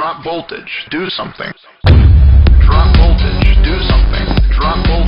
Drop voltage. Do something. Drop voltage. Do something. Drop voltage.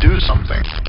do something.